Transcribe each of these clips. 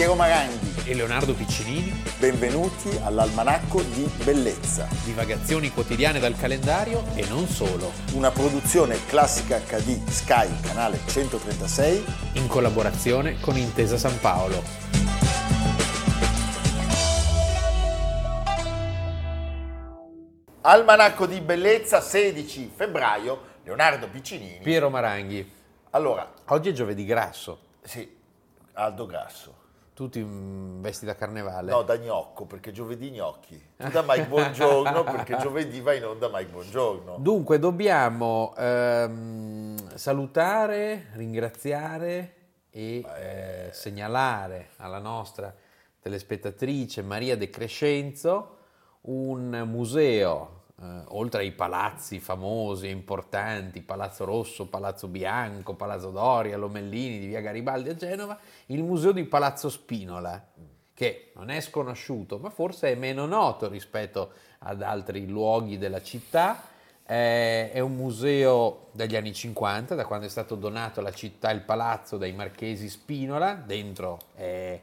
Piero Maranghi e Leonardo Piccinini. Benvenuti all'Almanacco di Bellezza. Divagazioni quotidiane dal calendario e non solo. Una produzione classica HD Sky, canale 136. In collaborazione con Intesa San Paolo. Almanacco di Bellezza, 16 febbraio, Leonardo Piccinini. Piero Maranghi. Allora, Oggi è giovedì grasso. sì, Aldo Grasso. Tutti mm, vesti da carnevale. No, da gnocco, perché giovedì gnocchi. Tu da Mike Buongiorno, perché giovedì va in onda Mike Buongiorno. Dunque dobbiamo ehm, salutare, ringraziare e eh, segnalare alla nostra telespettatrice Maria De Crescenzo un museo, eh, oltre ai palazzi famosi e importanti, Palazzo Rosso, Palazzo Bianco, Palazzo Doria, Lomellini di Via Garibaldi a Genova, il museo di Palazzo Spinola, che non è sconosciuto, ma forse è meno noto rispetto ad altri luoghi della città. Eh, è un museo dagli anni 50, da quando è stato donato alla città il palazzo dai marchesi Spinola, dentro è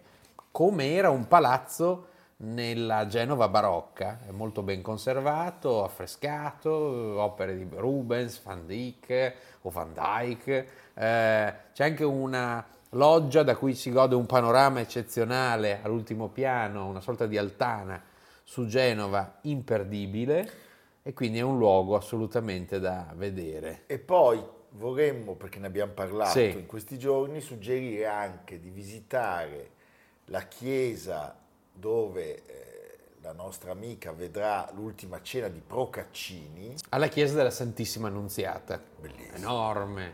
come era un palazzo nella Genova barocca, è molto ben conservato, affrescato, opere di Rubens, Van Dyck o Van Dyck, eh, c'è anche una loggia da cui si gode un panorama eccezionale all'ultimo piano, una sorta di altana su Genova imperdibile e quindi è un luogo assolutamente da vedere. E poi vorremmo, perché ne abbiamo parlato Sì. in questi giorni, suggerire anche di visitare la chiesa dove eh, la nostra amica vedrà l'ultima cena di Procaccini. Alla chiesa della Santissima Annunziata, Bellissimo. enorme,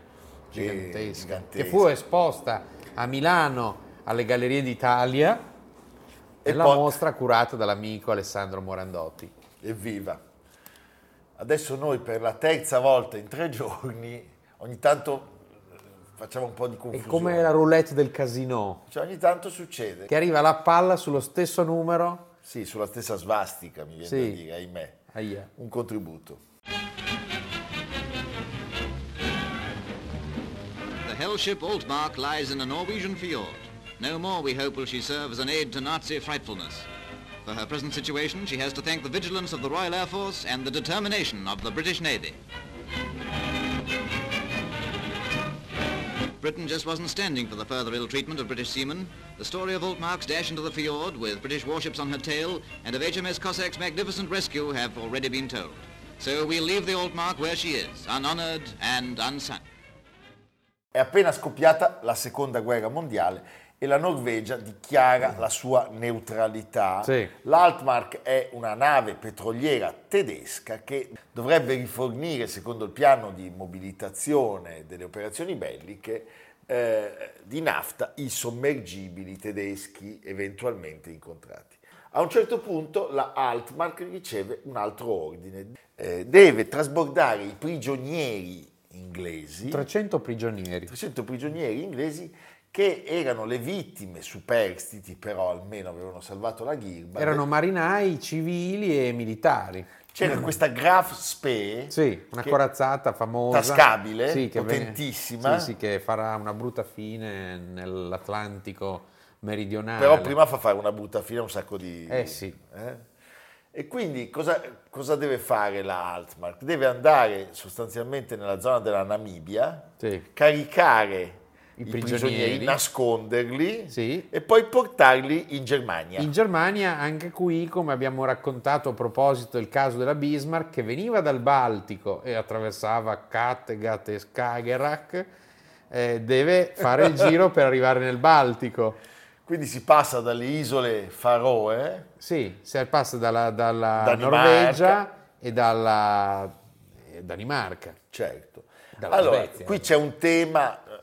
gigantesca, gigantesca. che fu esposta a Milano alle Gallerie d'Italia E nella poi- mostra curata dall'amico Alessandro Morandotti. Evviva! Adesso noi per la terza volta in tre giorni, ogni tanto facciamo un po' di È confusione. come la roulette del casino, Cioè, ogni tanto succede. che arriva la palla sullo stesso numero. Sì, sulla stessa svastica, mi viene Sì. da dire, ahimè. Ahia. Un contributo. The hell ship Altmark lies in a Norwegian fjord. No more, we hope, will she serve as an aid to Nazi frightfulness. For her present situation, she has to thank the vigilance of the Royal Air Force and the determination of the British Navy. Britain just wasn't standing for the further ill treatment of British seamen. The story of Altmark's dash into the fjord with British warships on her tail and of HMS Cossack's magnificent rescue have already been told. So we'll leave the Altmark where she is, unhonored and unsung. È appena scoppiata la seconda guerra mondiale e la Norvegia dichiara la sua neutralità. Sì. L'Altmark è una nave petroliera tedesca che dovrebbe rifornire, secondo il piano di mobilitazione delle operazioni belliche, eh, di nafta i sommergibili tedeschi eventualmente incontrati. A un certo punto la Altmark riceve un altro ordine, Eh, deve trasbordare i prigionieri inglesi 300 prigionieri. 300 prigionieri inglesi che erano le vittime superstiti, però almeno avevano salvato la ghirba. Erano marinai civili e militari. C'era questa Graf Spee, Sì, una corazzata famosa. tascabile, Sì, che venne- potentissima. sì, sì, che farà una brutta fine nell'Atlantico meridionale. però prima fa fare una brutta fine a un sacco di... Eh sì. eh? E quindi cosa, cosa deve fare la Altmark? Deve andare sostanzialmente nella zona della Namibia, Sì. caricare I prigionieri. prigionieri, nasconderli Sì. e poi portarli in Germania. In Germania, anche qui, come abbiamo raccontato a proposito del caso della Bismarck, che veniva dal Baltico e attraversava Kattegat e Skagerrak, eh, deve fare il giro per arrivare nel Baltico. Quindi si passa dalle isole Faroe Sì, si passa dalla, dalla. Norvegia e dalla eh, Danimarca. Certo. Dalla allora, Svezia. qui c'è un tema eh,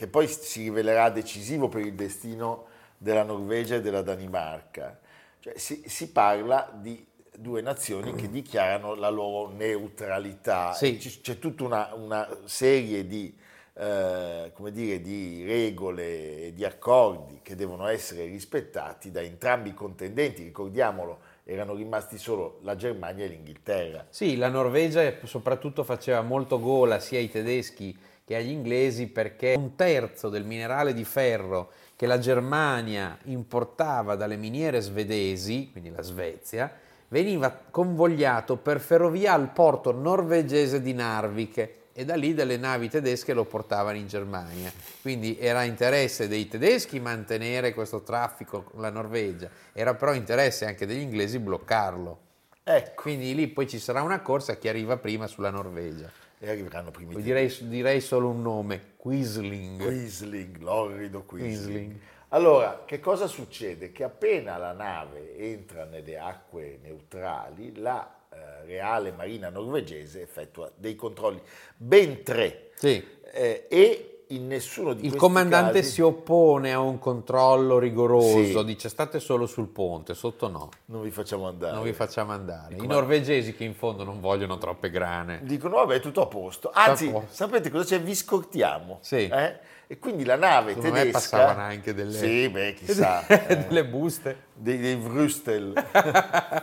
che poi si rivelerà decisivo per il destino della Norvegia e della Danimarca. Cioè, si, si parla di due nazioni che dichiarano la loro neutralità. Sì. C- C'è tutta una, una serie di, eh, come dire, di regole e di accordi che devono essere rispettati da entrambi i contendenti. Ricordiamolo, erano rimasti solo la Germania e l'Inghilterra. Sì, la Norvegia soprattutto faceva molto gola sia ai tedeschi che agli inglesi perché un terzo del minerale di ferro che la Germania importava dalle miniere svedesi, quindi la Svezia, veniva convogliato per ferrovia al porto norvegese di Narvik e da lì delle navi tedesche lo portavano in Germania. Quindi era interesse dei tedeschi mantenere questo traffico con la Norvegia, era però interesse anche degli inglesi bloccarlo. Ecco, Quindi lì poi ci sarà una corsa chi arriva prima sulla Norvegia. E arriveranno primi Poi i direi, direi solo un nome, Quisling. Quisling, l'orrido Quisling. Quisling. Allora, che cosa succede? Che appena la nave entra nelle acque neutrali, la eh, Reale Marina norvegese effettua dei controlli, ben tre, Sì. eh, e in nessuno di Il comandante casi si oppone a un controllo rigoroso, Sì. dice state solo sul ponte, sotto no, non vi facciamo andare. non vi facciamo andare. I come- norvegesi che in fondo non vogliono troppe grane. Dicono, vabbè, è tutto a posto. Anzi, a posto. sapete cosa c'è? Vi scortiamo. Sì. eh? E quindi la nave Secondo me tedesca... passavano anche delle, Sì, beh, chissà. eh. delle buste. dei, dei Vrustel.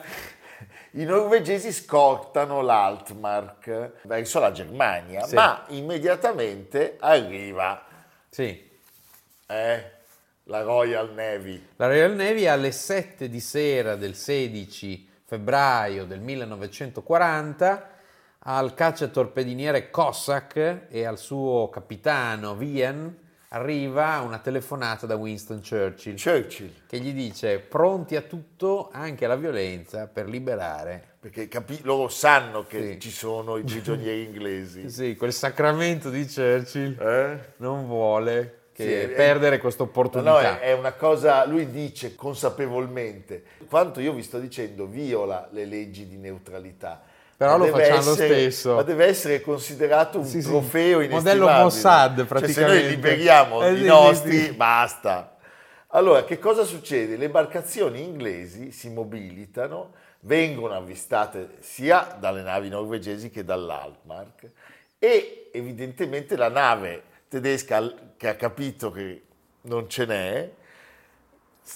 I norvegesi scortano l'Altmark verso la Germania, Sì. ma immediatamente arriva Sì. eh, la Royal Navy. La Royal Navy alle 7 di sera del 16 febbraio del 1940 al cacciatorpediniere Cossack e al suo capitano Vian arriva una telefonata da Winston Churchill Churchill, che gli dice pronti a tutto, anche alla violenza, per liberare perché capi- loro sanno che Sì. ci sono i prigionieri inglesi. sì, quel sacramento di Churchill Eh? non vuole che Sì, è- perdere questa opportunità. no, è, è una cosa, lui dice consapevolmente, quanto io vi sto dicendo, viola le leggi di neutralità. Però Ma lo facciamo lo essere- stesso. Ma deve essere considerato un Sì, sì. trofeo Modello inestimabile. Mossad, Cioè, se praticamente. noi liberiamo Eh, i sì, sì, nostri, sì. basta. Allora, che cosa succede? Le imbarcazioni inglesi si mobilitano, vengono avvistate sia dalle navi norvegesi che dall'Altmark e evidentemente la nave tedesca che ha capito che non ce n'è,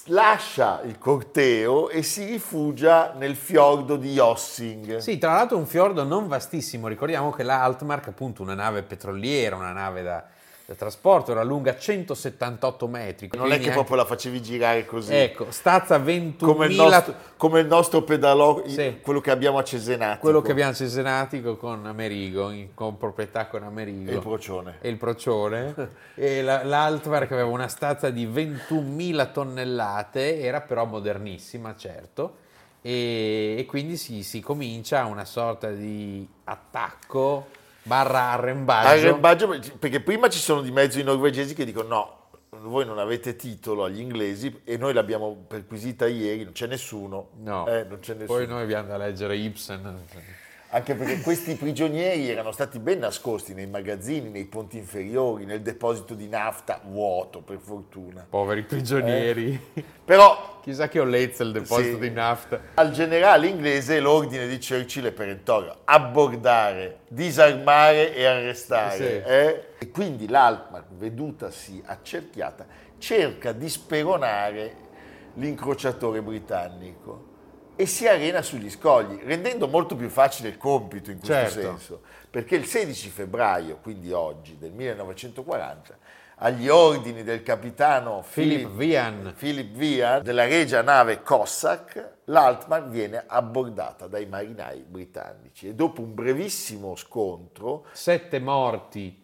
lascia il corteo e si rifugia nel fiordo di Jossing. Sì, tra l'altro un fiordo non vastissimo, ricordiamo che la Altmark, appunto una nave petroliera, una nave da, da trasporto, era lunga 178 metri. Non è che anche- proprio la facevi girare così. Ecco, stazza 21.000... come il nostro, come il nostro pedalò, Sì. quello che abbiamo a Cesenatico. Quello che abbiamo cesenatico con Amerigo, in con proprietà con Amerigo. E il procione. e il procione e la- l'Altmark aveva una stazza di 21.000 tonnellate, era però modernissima, certo, e, e quindi si, si comincia una sorta di attacco barra arrembaggio. Arrembaggio, perché prima ci sono di mezzo i norvegesi che dicono no, voi non avete titolo agli inglesi e noi l'abbiamo perquisita ieri, non c'è nessuno. No, Eh, non c'è nessuno. poi noi abbiamo da leggere Ibsen. Anche perché questi prigionieri erano stati ben nascosti nei magazzini, nei ponti inferiori, nel deposito di nafta vuoto, per fortuna. Poveri prigionieri. Però Chissà che olezza il deposito Sì. di nafta. al generale inglese l'ordine di Churchill è perentorio, abbordare, disarmare e arrestare. Sì. eh? E quindi l'Altmark, vedutasi accerchiata, cerca di speronare l'incrociatore britannico e si arena sugli scogli, rendendo molto più facile il compito in questo Certo. senso, perché il 16 febbraio, quindi oggi, del 1940, agli ordini del capitano Philip Vian. Philip Via della regia nave Cossack, l'Altmark viene abbordata dai marinai britannici e dopo un brevissimo scontro, Sette morti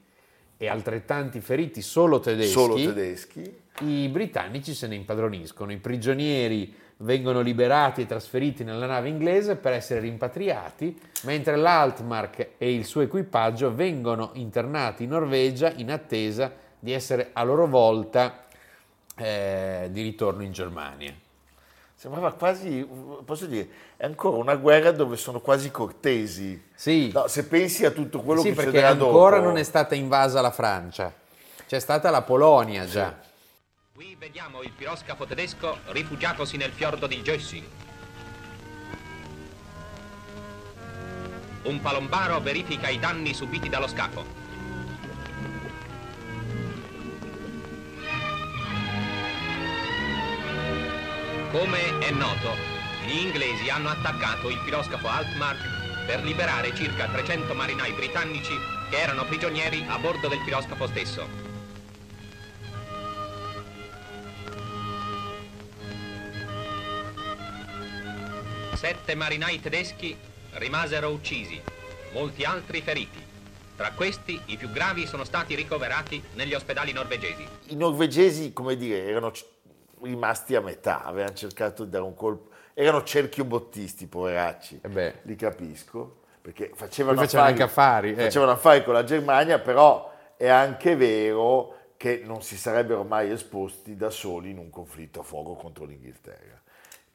e altrettanti feriti solo tedeschi. solo tedeschi, I britannici se ne impadroniscono, i prigionieri vengono liberati e trasferiti nella nave inglese per essere rimpatriati, mentre l'Altmark e il suo equipaggio vengono internati in Norvegia in attesa di essere a loro volta eh, di ritorno in Germania. sembrava quasi, posso dire, è ancora una guerra dove sono quasi cortesi. Sì, No, se pensi a tutto quello sì che perché succederà ancora dopo, non è stata invasa la Francia, c'è stata la Polonia già. Qui vediamo il piroscafo tedesco rifugiatosi nel fiordo di Jössing. Un palombaro verifica i danni subiti dallo scafo. Come è noto, gli inglesi hanno attaccato il piroscafo Altmark per liberare circa 300 marinai britannici che erano prigionieri a bordo del piroscafo stesso. Sette marinai tedeschi rimasero uccisi, molti altri feriti. Tra questi i più gravi sono stati ricoverati negli ospedali norvegesi. I norvegesi, come dire, erano c- rimasti a metà, avevano cercato di dare un colpo, erano cerchiobottisti, poveracci, Eh beh. li capisco, perché facevano, facevano anche affari, eh. facevano affari con la Germania, però è anche vero che non si sarebbero mai esposti da soli in un conflitto a fuoco contro l'Inghilterra.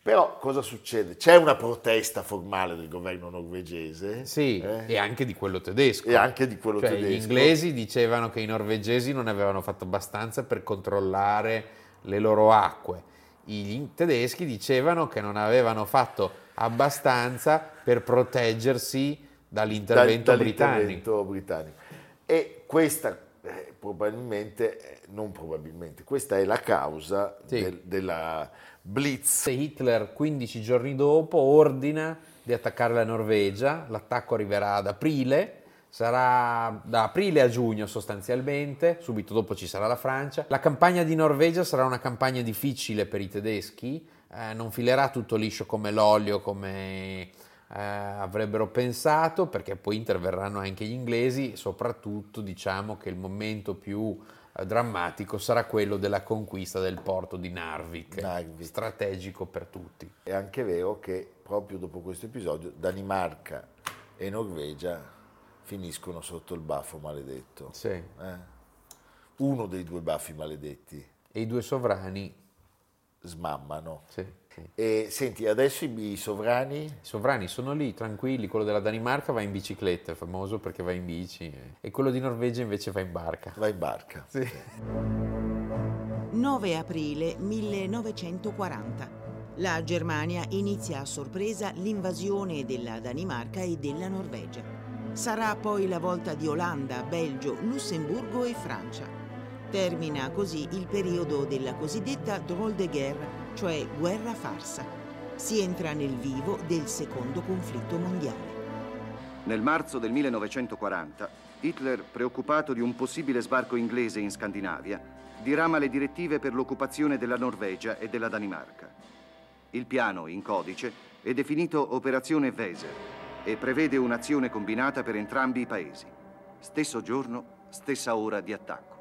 Però cosa succede? C'è una protesta formale del governo norvegese Sì, eh? e anche di quello tedesco. e anche di quello Cioè, tedesco. Gli inglesi dicevano che i norvegesi non avevano fatto abbastanza per controllare le loro acque. I tedeschi dicevano che non avevano fatto abbastanza per proteggersi dall'intervento dal- britannico. dall'intervento britannico. E questa eh, probabilmente, eh, non probabilmente, questa è la causa Sì. del- della blitz. Hitler 15 giorni dopo ordina di attaccare la Norvegia, l'attacco arriverà ad aprile, sarà da aprile a giugno sostanzialmente, subito dopo ci sarà la Francia. La campagna di Norvegia sarà una campagna difficile per i tedeschi, eh, non filerà tutto liscio come l'olio, come eh, avrebbero pensato, perché poi interverranno anche gli inglesi, soprattutto diciamo che il momento più drammatico sarà quello della conquista del porto di Narvik, Narvik. strategico per tutti. È anche vero che proprio dopo questo episodio Danimarca e Norvegia finiscono sotto il baffo maledetto. Sì. Eh? Uno dei due baffi maledetti E i due sovrani, smammano. sì. E senti, adesso i, sovrani I sovrani sono lì, tranquilli, quello della Danimarca va in bicicletta, è famoso perché va in bici, eh. e quello di Norvegia invece va in barca. va in barca. Sì. 9 aprile 1940. La Germania inizia a sorpresa l'invasione della Danimarca e della Norvegia. Sarà poi la volta di Olanda, Belgio, Lussemburgo e Francia. Termina così il periodo della cosiddetta drôle de guerre, cioè guerra farsa. Si entra nel vivo del secondo conflitto mondiale. Nel marzo del 1940, Hitler, preoccupato di un possibile sbarco inglese in Scandinavia, dirama le direttive per l'occupazione della Norvegia e della Danimarca. Il piano, in codice, è definito Operazione Weser e prevede un'azione combinata per entrambi i paesi. Stesso giorno, stessa ora di attacco.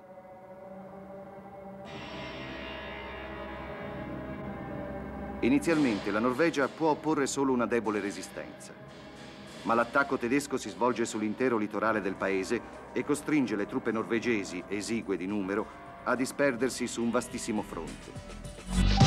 Inizialmente la Norvegia può opporre solo una debole resistenza ma l'attacco tedesco si svolge sull'intero litorale del paese e costringe le truppe norvegesi, esigue di numero, a disperdersi su un vastissimo fronte.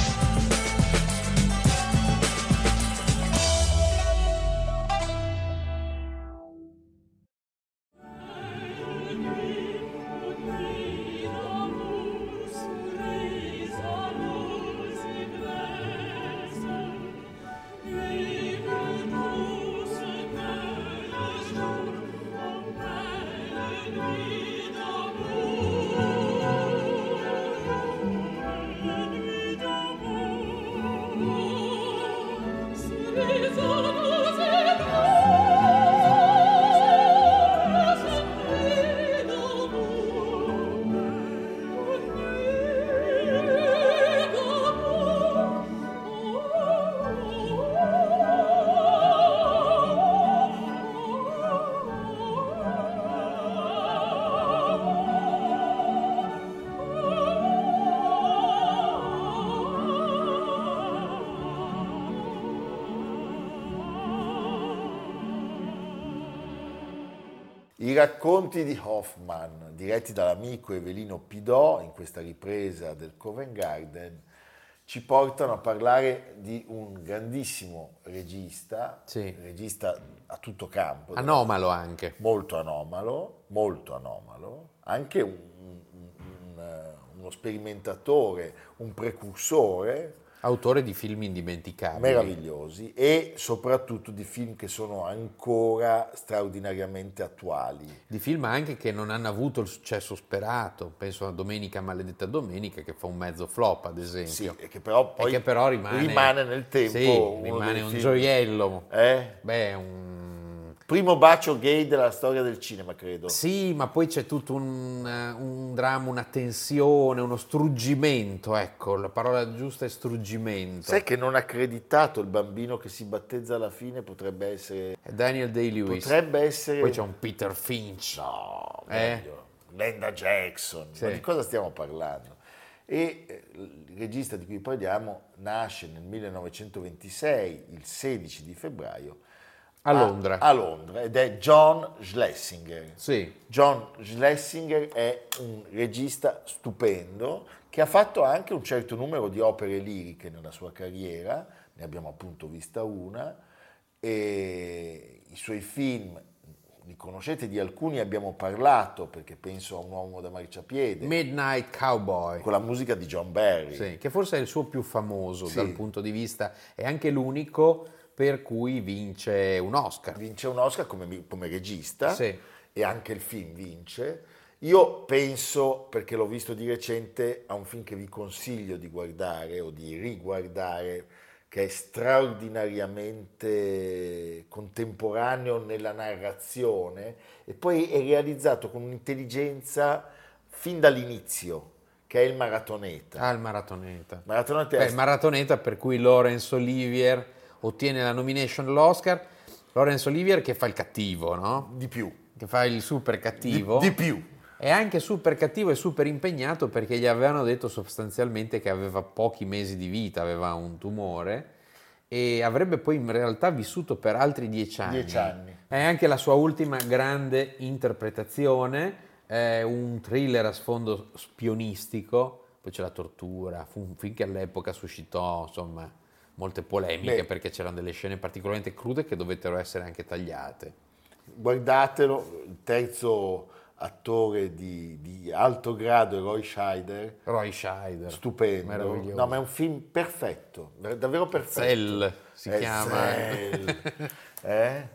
Racconti di Hoffman, diretti dall'amico Evelino Pidò, in questa ripresa del Covent Garden, ci portano a parlare di un grandissimo regista, Sì. regista a tutto campo, Anomalo anche. molto anomalo, molto anomalo, anche un- un- un- uno sperimentatore, un precursore, Autore di film indimenticabili. meravigliosi e soprattutto di film che sono ancora straordinariamente attuali. Di film anche che non hanno avuto il successo sperato. Penso a Domenica Maledetta Domenica che fa un mezzo flop, ad Sì, esempio. e che però poi e che però rimane, rimane nel tempo Sì, rimane un film- gioiello. Eh? Beh, un, Primo bacio gay della storia del cinema, credo. Sì, ma poi c'è tutto un, eh, un dramma, una tensione, uno struggimento, ecco, la parola giusta è struggimento. Sai che non accreditato il bambino che si battezza alla fine potrebbe essere... Daniel Day-Lewis. Potrebbe essere... Poi c'è un Peter Finch. No, Eh? meglio. Linda Jackson. Sì. Ma di cosa stiamo parlando? E eh, il regista di cui parliamo nasce nel 1926, il 16 di febbraio, A Londra. a Londra ed è John Schlesinger. Sì, John Schlesinger è un regista stupendo che ha fatto anche un certo numero di opere liriche nella sua carriera, ne abbiamo appunto vista una, e i suoi film, li conoscete, di alcuni abbiamo parlato perché penso a Un uomo da marciapiede, Midnight Cowboy. con la musica di John Barry. Sì, che forse è il suo più famoso Sì. dal punto di vista, è anche l'unico per cui vince un Oscar. Vince un Oscar come, come regista Sì. e anche il film vince. Io penso, perché l'ho visto di recente, a un film che vi consiglio di guardare o di riguardare, che è straordinariamente contemporaneo nella narrazione e poi è realizzato con un'intelligenza fin dall'inizio, che è il Maratoneta. Ah, il maratoneta. Maratoneta Beh, è il maratoneta per cui Laurence Olivier ottiene la nomination all'Oscar. Laurence Olivier che fa il cattivo, no? di più, Che fa il super di, cattivo. di più. È anche super cattivo e super impegnato perché gli avevano detto sostanzialmente che aveva pochi mesi di vita, aveva un tumore e avrebbe poi in realtà vissuto per altri dieci anni. Dieci anni. È anche la sua ultima grande interpretazione, è un thriller a sfondo spionistico, poi c'è la tortura, fu un film che all'epoca suscitò insomma molte polemiche Beh. perché c'erano delle scene particolarmente crude che dovettero essere anche tagliate. Guardatelo, il terzo attore di, di alto grado è Roy Scheider, Roy Scheider, stupendo. meraviglioso. No, ma è un film perfetto, ver- davvero perfetto. Zell si È chiama. Zell. Eh?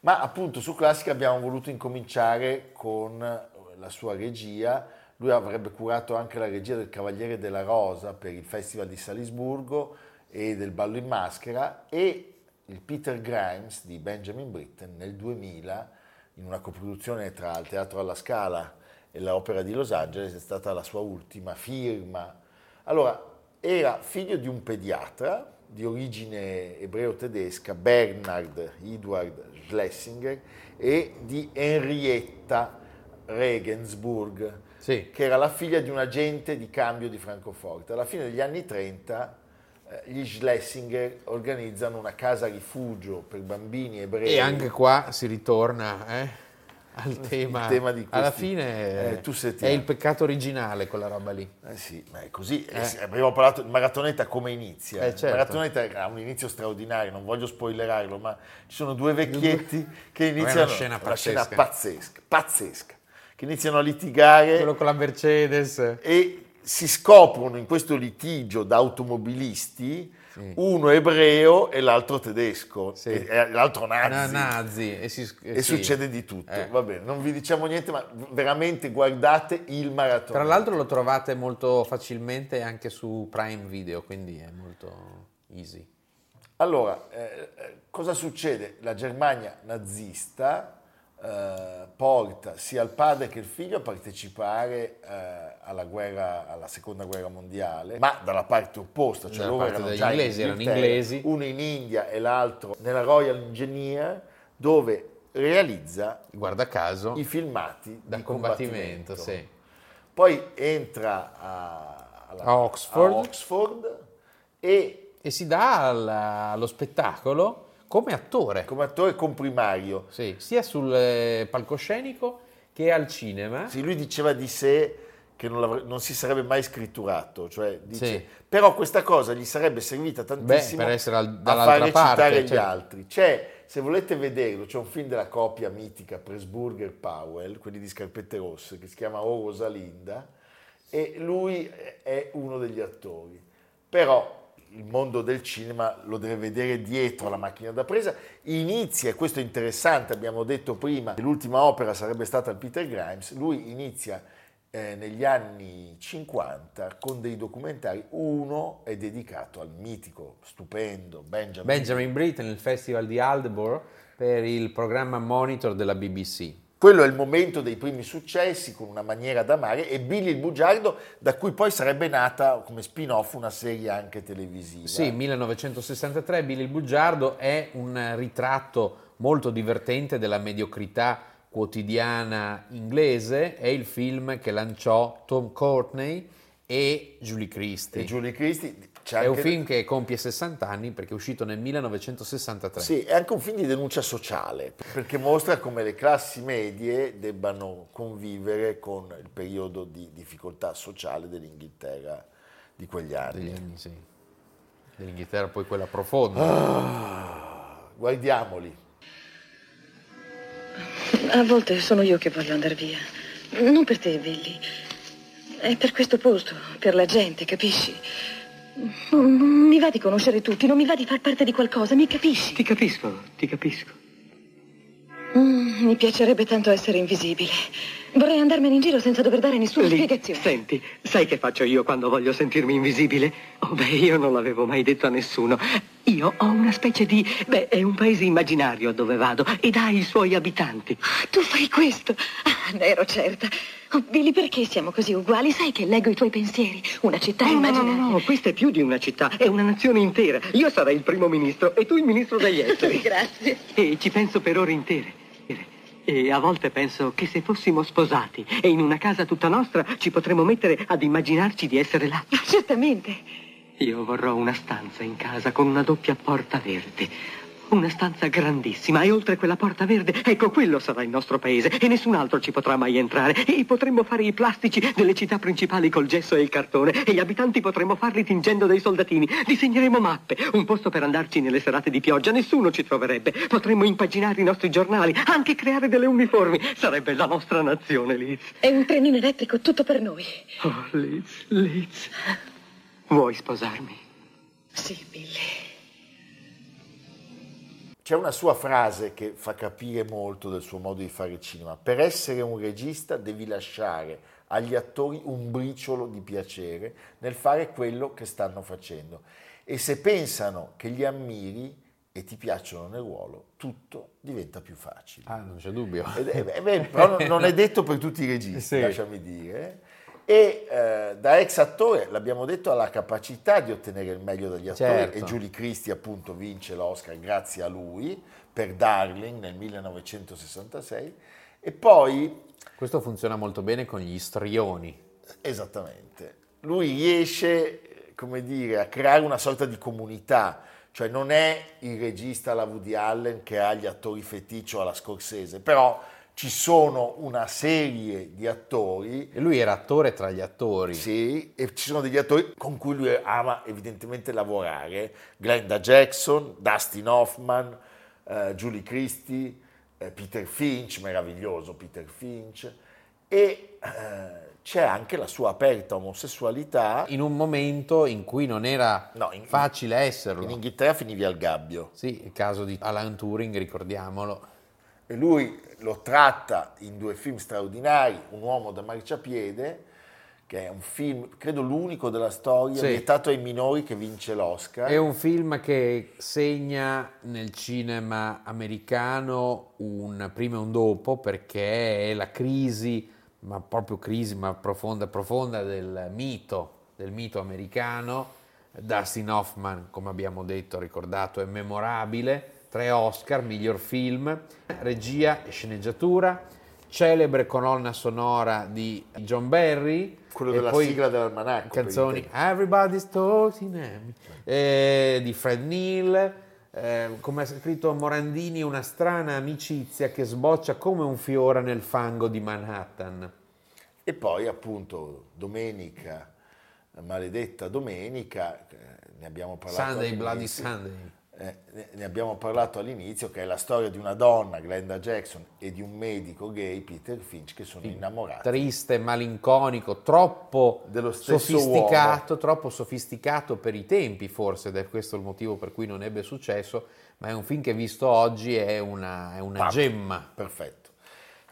Ma appunto su Classica abbiamo voluto incominciare con la sua regia. Lui avrebbe curato anche la regia del Cavaliere della Rosa per il Festival di Salisburgo e del Ballo in Maschera e il Peter Grimes di Benjamin Britten nel 2000 in una coproduzione tra il Teatro alla Scala e l'Opera di Los Angeles è stata la sua ultima firma. Allora, era figlio di un pediatra di origine ebreo-tedesca, Bernard Edward Schlesinger, e di Henrietta Regensburg, Sì. che era la figlia di un agente di cambio di Francoforte. Alla fine degli anni 30 eh, gli Schlesinger organizzano una casa rifugio per bambini ebrei. E anche qua si ritorna eh, al tema. tema di Alla questi- fine eh, è il peccato originale quella roba lì. Eh sì, ma è così. Eh sì, abbiamo parlato di Maratoneta come inizia. Eh, certo. Maratoneta ha un inizio straordinario, non voglio spoilerarlo, ma ci sono due vecchietti che iniziano... una scena una scena pazzesca. pazzesca, pazzesca, che iniziano a litigare Quello con la Mercedes. e si scoprono in questo litigio da automobilisti, uno ebreo e l'altro tedesco, Sì. e- e l'altro Na- nazi. nazi. E, si- E sì. succede di tutto, Eh. va bene, non vi diciamo niente, ma veramente guardate il maratona. Tra l'altro lo trovate molto facilmente anche su Prime Video, quindi è molto easy. Allora, eh, eh, cosa succede? La Germania nazista eh, porta sia il padre che il figlio a partecipare eh, alla, guerra, alla seconda guerra mondiale, ma dalla parte opposta, cioè loro erano già in inglesi, erano Inghilterra, inglesi. uno in India e l'altro nella Royal Engineer, dove realizza Guarda caso, i filmati da di combattimento, sì. Poi entra a, alla- A Oxford. a Oxford e E si dà alla- allo spettacolo come attore, come attore comprimario. sì, sia sul eh, palcoscenico che al cinema. Sì, lui diceva di sé che non, non si sarebbe mai scritturato, cioè dice, Sì. però questa cosa gli sarebbe servita tantissimo per essere al- a dall'altra far recitare parte, gli certo. altri. C'è, se volete vederlo, c'è un film della coppia mitica Pressburger Powell, quelli di Scarpette Rosse, che si chiama O Rosalinda, e lui è uno degli attori. Però il mondo del cinema lo deve vedere dietro la macchina da presa, inizia, e questo è interessante, abbiamo detto prima, che l'ultima opera sarebbe stata il Peter Grimes, lui inizia eh, negli anni 50 con dei documentari, uno è dedicato al mitico, stupendo Benjamin, Benjamin Britten, il festival di Aldeboro, per il programma Monitor della BBC. Quello è il momento dei primi successi con una maniera d'amare e Billy il Bugiardo, da cui poi sarebbe nata come spin-off una serie anche televisiva. Sì, 1963 Billy il Bugiardo è un ritratto molto divertente della mediocrità quotidiana inglese, è il film che lanciò Tom Courtney e Julie Christie. E Julie Christie è un film che compie 60 anni perché è uscito nel 1963. Sì, è anche un film di denuncia sociale, perché mostra come le classi medie debbano convivere con il periodo di difficoltà sociale dell'Inghilterra di quegli anni. Degli anni, sì. Dell'Inghilterra poi quella profonda. Ah, guardiamoli. A volte sono io che voglio andare via. Non per te, Billy. È per questo posto, per la gente, capisci? Non mi va di conoscere tutti, non mi va di far parte di qualcosa, mi capisci? Ti capisco, ti capisco. Mm, mi piacerebbe tanto essere invisibile. Vorrei andarmene in giro senza dover dare nessuna Lì, spiegazione. Senti, sai che faccio io quando voglio sentirmi invisibile? Oh, beh, io non l'avevo mai detto a nessuno. Io ho una specie di... Beh, è un paese immaginario dove vado ed ha i suoi abitanti. Tu fai questo? Ah, ne ero certa. Oh, Billy, perché siamo così uguali? Sai che leggo i tuoi pensieri. Una città No, no, no, immaginaria. no, no, questa è più di una città, è una nazione intera. Io sarei il primo ministro e tu il ministro degli esteri. Grazie. E ci penso per ore intere. E a volte penso che se fossimo sposati e in una casa tutta nostra ci potremmo mettere ad immaginarci di essere là. Ah, Certamente. Io vorrò una stanza in casa con una doppia porta verde. Una stanza grandissima e oltre quella porta verde, ecco, quello sarà il nostro paese e nessun altro ci potrà mai entrare. E potremmo fare i plastici delle città principali col gesso e il cartone e gli abitanti potremmo farli tingendo dei soldatini. Disegneremo mappe, un posto per andarci nelle serate di pioggia, nessuno ci troverebbe. Potremmo impaginare i nostri giornali, anche creare delle uniformi. Sarebbe la nostra nazione, Liz. È un trenino elettrico tutto per noi. Oh, Liz, Liz. Vuoi sposarmi? Sì, Billy. C'è una sua frase che fa capire molto del suo modo di fare cinema. Per essere un regista devi lasciare agli attori un briciolo di piacere nel fare quello che stanno facendo. E se pensano che li ammiri e ti piacciono nel ruolo, tutto diventa più facile. Ah, non c'è dubbio. Ed eh, beh, però non- non è detto per tutti i registi, Sì. lasciami dire. E eh, da ex attore, l'abbiamo detto, ha la capacità di ottenere il meglio dagli attori Certo. e Julie Christie appunto vince l'Oscar grazie a lui per Darling nel 1966 e poi, Questo funziona molto bene con gli istrioni. esattamente, lui riesce, come dire, a creare una sorta di comunità, cioè non è il regista alla Woody Allen che ha gli attori feticcio alla Scorsese, però ci sono una serie di attori E lui era attore tra gli attori. Sì, e ci sono degli attori con cui lui ama evidentemente lavorare, Glenda Jackson, Dustin Hoffman, eh, Julie Christie, eh, Peter Finch, meraviglioso Peter Finch, e eh, c'è anche la sua aperta omosessualità. In un momento in cui non era No, in- facile esserlo. In Inghilterra finivi al gabbio Sì, il caso di Alan Turing, ricordiamolo. e lui lo tratta in due film straordinari, Un uomo da marciapiede, che è un film, credo l'unico della storia, Sì. vietato ai minori che vince l'Oscar. È un film che segna nel cinema americano un prima e un dopo perché è la crisi, ma proprio crisi, ma profonda, profonda del mito, del mito americano. Dustin Hoffman, come abbiamo detto, ricordato, è memorabile. Tre Oscar, miglior film, regia e sceneggiatura, celebre colonna sonora di John Barry. Quello della sigla dell'almanacco, Canzoni. Everybody's Talking eh, di Fred Neal, eh, come ha scritto Morandini, una strana amicizia che sboccia come un fiore nel fango di Manhattan. E poi appunto domenica, maledetta domenica, eh, ne abbiamo parlato Sunday, Bloody Sunday. Eh, ne- abbiamo parlato all'inizio, che è la storia di una donna, Glenda Jackson, e di un medico gay, Peter Finch, che sono innamorati. Triste, malinconico, troppo sofisticato, troppo sofisticato per i tempi forse, ed è questo il motivo per cui non ebbe successo, ma è un film che visto oggi è una, è una gemma. Perfetto.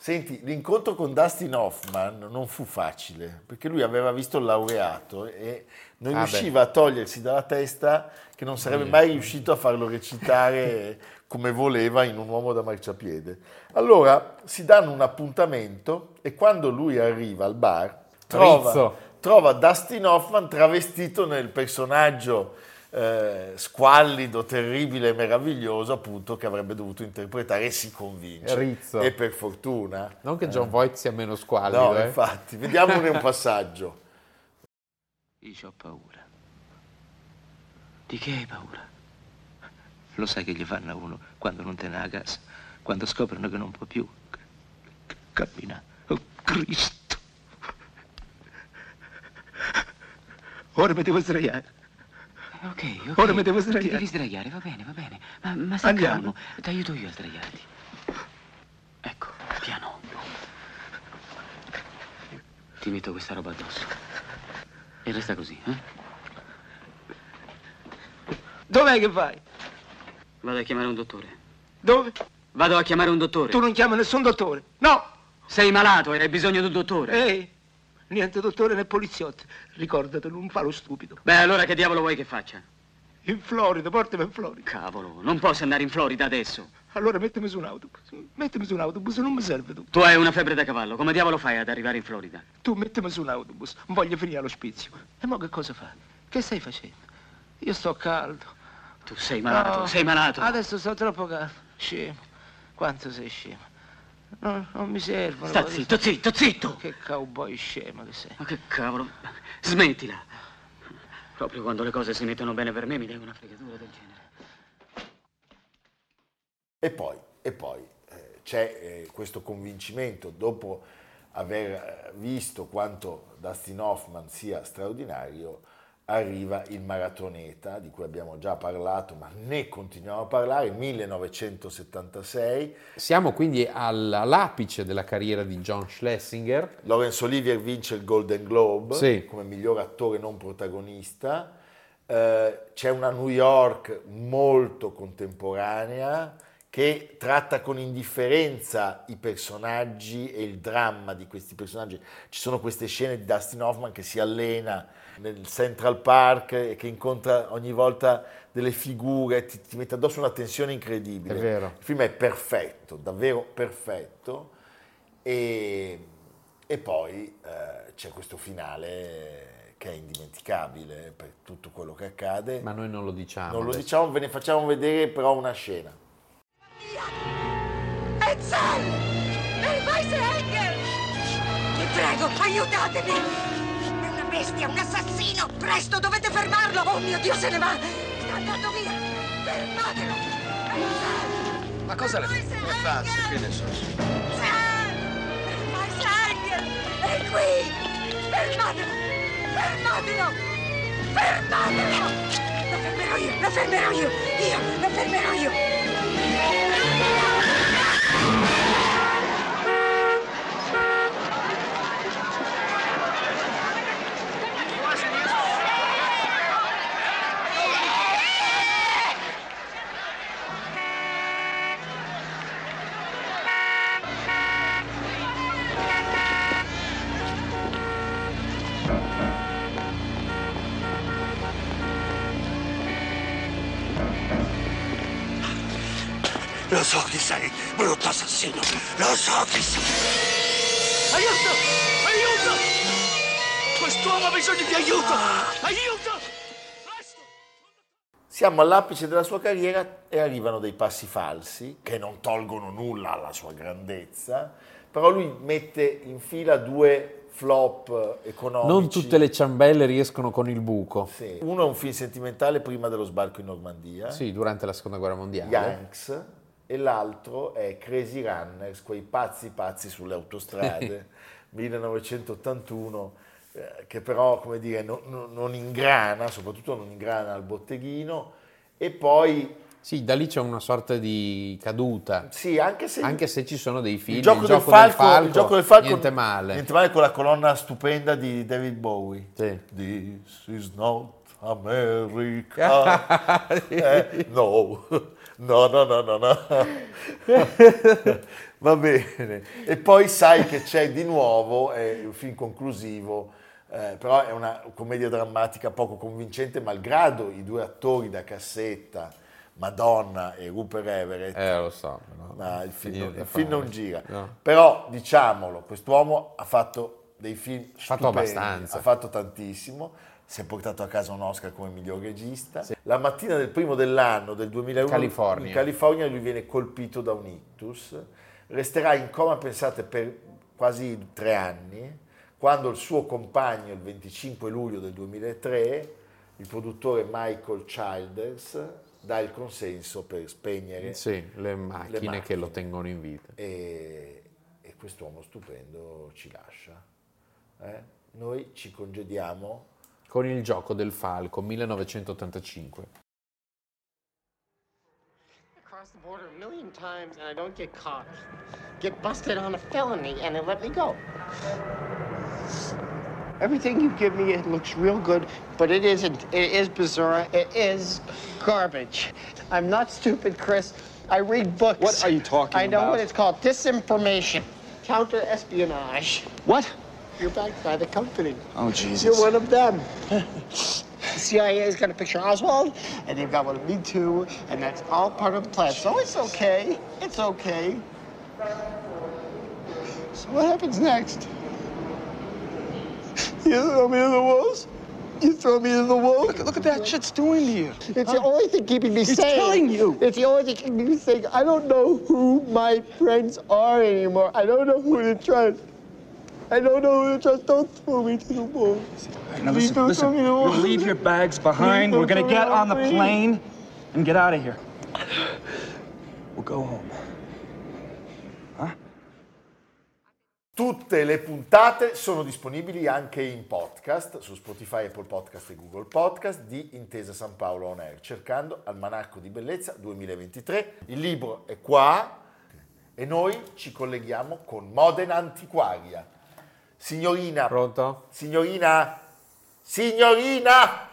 Senti, l'incontro con Dustin Hoffman non fu facile, perché lui aveva visto il laureato e non Ah, riusciva a togliersi dalla testa che non sarebbe mai riuscito a farlo recitare come voleva in un uomo da marciapiede. Allora si danno un appuntamento e quando lui arriva al bar trova, trova Dustin Hoffman travestito nel personaggio eh, squallido, terribile e meraviglioso appunto che avrebbe dovuto interpretare e si convince. Rizzo. E per fortuna. Non che John Voight sia meno squallido, No, eh. infatti, vediamone un passaggio. Io ho paura. Di che hai paura? Lo sai che gli fanno a uno quando non te ne ha a casa, quando scoprono che non può più camminare. Oh, Cristo! Ora mi devo sdraiare. Ok, ok. Ora mi devo Ti sdraiare. devi sdraiare, va bene, va bene. Ma, ma stai Andiamo. calmo. Ti aiuto io a sdraiarti. Ecco, piano. Ti metto questa roba addosso. E resta così, eh? Dov'è che vai? Vado a chiamare un dottore. Dove? Vado a chiamare un dottore. Tu non chiami nessun dottore. No! Sei malato e hai bisogno di un dottore. Ehi! Niente dottore né poliziotti. Ricordati, non fa lo stupido. Beh, allora che diavolo vuoi che faccia? In Florida, portami in Florida. Cavolo, non posso andare in Florida adesso. Allora mettimi su un autobus. Mettimi su un autobus, non mi serve tu. Tu hai una febbre da cavallo. Come diavolo fai ad arrivare in Florida? Tu mettimi su un autobus, voglio finire all'ospizio. E mo che cosa fai? Che stai facendo? Io sto caldo. Tu sei malato, No. sei malato. Adesso sto troppo caldo. Scemo. Quanto sei scemo? No, non mi servono. Sta cose- zitto, zitto, zitto! Che cowboy scemo che sei. Ma che cavolo? Smettila. Proprio quando le cose si mettono bene per me mi dai una fregatura del genere. E poi, e poi eh, c'è eh, questo convincimento, dopo aver eh, visto quanto Dustin Hoffman sia straordinario, arriva il maratoneta, di cui abbiamo già parlato, ma ne continuiamo a parlare, 1976. Siamo quindi al- all'apice della carriera di John Schlesinger. Laurence Olivier vince il Golden Globe Sì. come miglior attore non protagonista. Eh, c'è una New York molto contemporanea che tratta con indifferenza i personaggi e il dramma di questi personaggi. Ci sono queste scene di Dustin Hoffman che si allena nel Central Park e che incontra ogni volta delle figure, ti, ti mette addosso una tensione incredibile. È vero. Il film è perfetto, davvero perfetto. E, e poi eh, c'è questo finale che è indimenticabile per tutto quello che accade. Ma noi non lo diciamo. non lo adesso. diciamo, ve ne facciamo vedere però una scena. Ezel! Il Weissenger! Vi prego, aiutatemi! È una bestia, un assassino! Presto, dovete fermarlo! Oh mio Dio, se ne va! Sta andando via! Fermatelo! Ezel! Ma cosa le faccio? Che ne so? Il Weissenger! È qui! Fermatelo! Fermatelo! Fermatelo! Lo fermerò io! Lo fermerò io! Io lo so chi sei, brutto assassino. Lo so chi sei. Aiuto! Aiuto! Quest'uomo ha bisogno di aiuto! Aiuto! Siamo all'apice della sua carriera e arrivano dei passi falsi che non tolgono nulla alla sua grandezza, però lui mette in fila due flop economici. Non tutte le ciambelle riescono con il buco. Sì. Uno è un film sentimentale prima dello sbarco in Normandia, Sì, durante la seconda guerra mondiale. Yanks, e l'altro è Crazy Runners, quei pazzi pazzi sulle autostrade, 1981, eh, che però, come dire, non, non- non ingrana, soprattutto non ingrana al botteghino, e poi, Sì, da lì c'è una sorta di caduta. sì, anche se... Anche se ci sono dei film. il gioco, del, falco, il gioco del falco niente male. niente male con la colonna stupenda di David Bowie. Sì. This is not America. Eh, no, no, no, no, no, no. Va bene. E poi sai che c'è di nuovo, è un film conclusivo, eh, però è una commedia drammatica poco convincente, malgrado i due attori da cassetta Madonna e Rupert Everett. Eh, lo so. no. Ma il film, Niente il film non gira. No. Però diciamolo, quest'uomo ha fatto dei film fatto stupendi, abbastanza. ha fatto tantissimo, si è portato a casa un Oscar come miglior regista. La mattina del primo dell'anno del 2001 California. in California lui viene colpito da un ictus, resterà in coma, pensate, per quasi tre anni, quando il suo compagno, il 25 luglio del 2003, il produttore Michael Childers, dà il consenso per spegnere Sì, le macchine, che macchine. lo tengono in vita. e, e quest'uomo stupendo ci lascia. eh? Noi ci congediamo. Con il gioco del falco, 1985. Across the border a million times and I don't get caught. Get busted on a felony and they let me go. Everything you give me, it looks real good, but it isn't. It is bizarre. It is garbage. I'm not stupid, Chris. I read books. What are you talking about? I know about? what it's called. Disinformation. Counter espionage. What? You're backed by the company. Oh, Jesus. You're one of them. the CIA's got a picture of Oswald, and they've got one of me too, and that's all part of the plan. So it's okay. It's okay. So what happens next? You throw me to the wolves? You throw me to the wolves? Look, look at that shit's doing to you. It's the only thing keeping me It's sane. killing you. It's the only thing keeping me sane. I don't know who my friends are anymore. I don't know who to trust. I don't know trust. Don't throw me to the wolves. Now Please listen, don't listen. wolves. leave your bags behind. Please We're gonna get on the plane and get out of here. We'll go home. Tutte le puntate sono disponibili anche in podcast su Spotify, Apple Podcast e Google Podcast di Intesa San Paolo On Air, cercando Almanacco di Bellezza 2023. Il libro è qua e noi ci colleghiamo con Modena Antiquaria. Signorina, Pronto? signorina, signorina!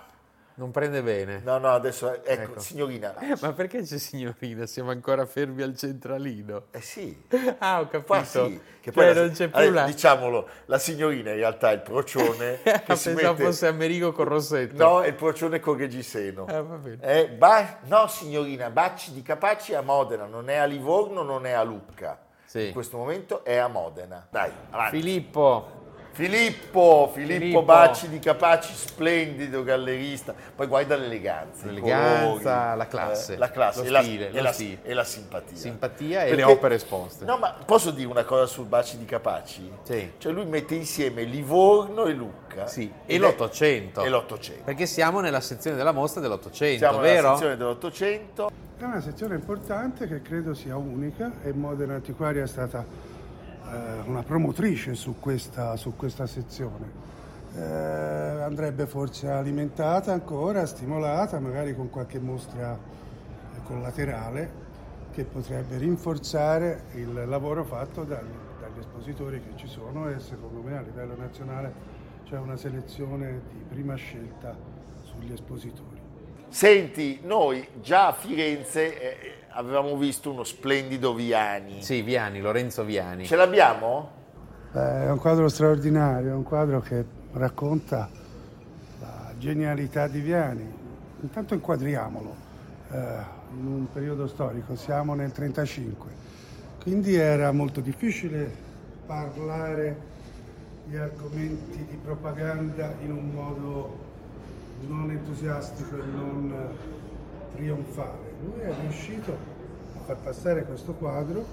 Non prende bene. No, no, adesso, ecco, Ecco. signorina. Ma perché c'è signorina? Siamo ancora fermi al centralino. Eh sì. Ah, ho capito. Qua sì, che Cioè, poi la- non c'è più la... Diciamolo, la signorina in realtà è il procione che si Pensavo mette... fosse Amerigo con Rossetto. No, è il procione con Reggiseno. Ah, va bene. Eh, ba- no, signorina, Bacci di Capaci a Modena, non è a Livorno, non è a Lucca. Sì. In questo momento è a Modena. Dai, avanti. Filippo, Filippo, Filippo, Filippo. Bacci di Capaci, splendido gallerista. Poi guarda l'eleganza, L'eleganza, colori, la classe, eh, la classe lo e, la, stile, e la- stile. e la simpatia. simpatia e le opere esposte. No, ma posso dire una cosa sul Bacci di Capaci? Sì. Cioè lui mette insieme Livorno e Lucca. Sì, e l'Ottocento. E l'Ottocento. Perché siamo nella sezione della mostra dell'Ottocento, Siamo nella vero? sezione dell'Ottocento. È una sezione importante che credo sia unica e Modena Antiquaria è stata eh, una promotrice su questa, su questa sezione. Eh, andrebbe forse alimentata ancora, stimolata, magari con qualche mostra collaterale che potrebbe rinforzare il lavoro fatto dagli, dagli espositori che ci sono e secondo me a livello nazionale c'è una selezione di prima scelta sugli espositori. Senti, noi già a Firenze eh, avevamo visto uno splendido Viani. Sì, Viani, Lorenzo Viani. Ce l'abbiamo? Beh, è un quadro straordinario, è un quadro che racconta la genialità di Viani. Intanto inquadriamolo eh, in un periodo storico, siamo nel 35, quindi era molto difficile parlare di argomenti di propaganda in un modo non entusiastico e non eh, trionfale. Lui è riuscito a far passare questo quadro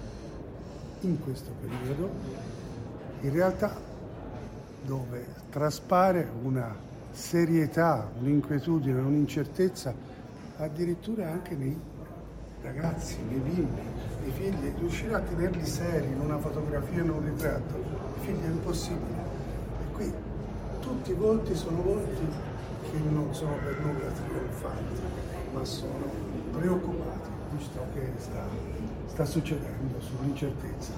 in questo periodo in realtà dove traspare una serietà, un'inquietudine, un'incertezza, addirittura anche nei ragazzi, nei bimbi, nei figli, riuscire a tenerli seri in una fotografia, in un ritratto, i figli è impossibile. E qui tutti i volti sono volti che non sono per nulla trionfanti, ma sono preoccupati di ciò che sta, sta succedendo, sull'incertezza.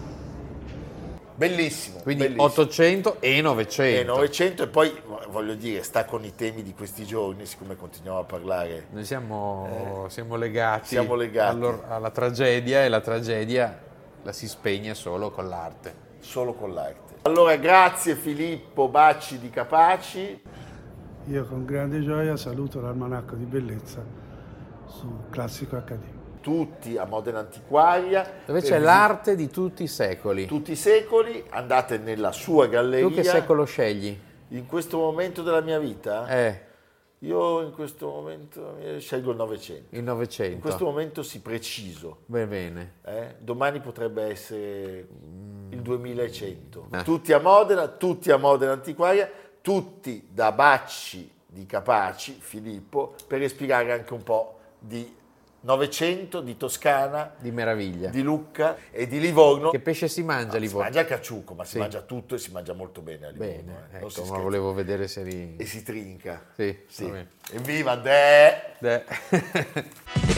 Bellissimo. Quindi bellissimo. 800 e 900. E 900 e poi voglio dire, sta con i temi di questi giorni, siccome continuiamo a parlare. Noi siamo, siamo legati, Eh. siamo legati. allor- alla tragedia e la tragedia la si spegne solo con l'arte. Solo con l'arte. Allora, grazie Filippo Bacci di Capaci. Io con grande gioia saluto l'almanacco di bellezza su Classico HD. Tutti a Modena Antiquaria. Dove c'è l'arte di tutti i secoli. Tutti i secoli, andate nella sua galleria. Tu che secolo scegli? In questo momento della mia vita? Eh, Io in questo momento eh, scelgo il Novecento. il Novecento. In questo momento sì, preciso. Bene, bene. eh. Domani potrebbe essere il 2100. Ah. Tutti a Modena, tutti a Modena Antiquaria, tutti da Bacci di Capaci, Filippo, per respirare anche un po' di Novecento, di Toscana, Di meraviglia. di Lucca e di Livorno. Che pesce si mangia, Si Livorno? mangia a caciucco, ma si Sì. mangia tutto e si mangia molto bene a Livorno. Bene, eh. Ecco, si ma volevo vedere se eri... E si trinca. Sì, Sì. Evviva De! De.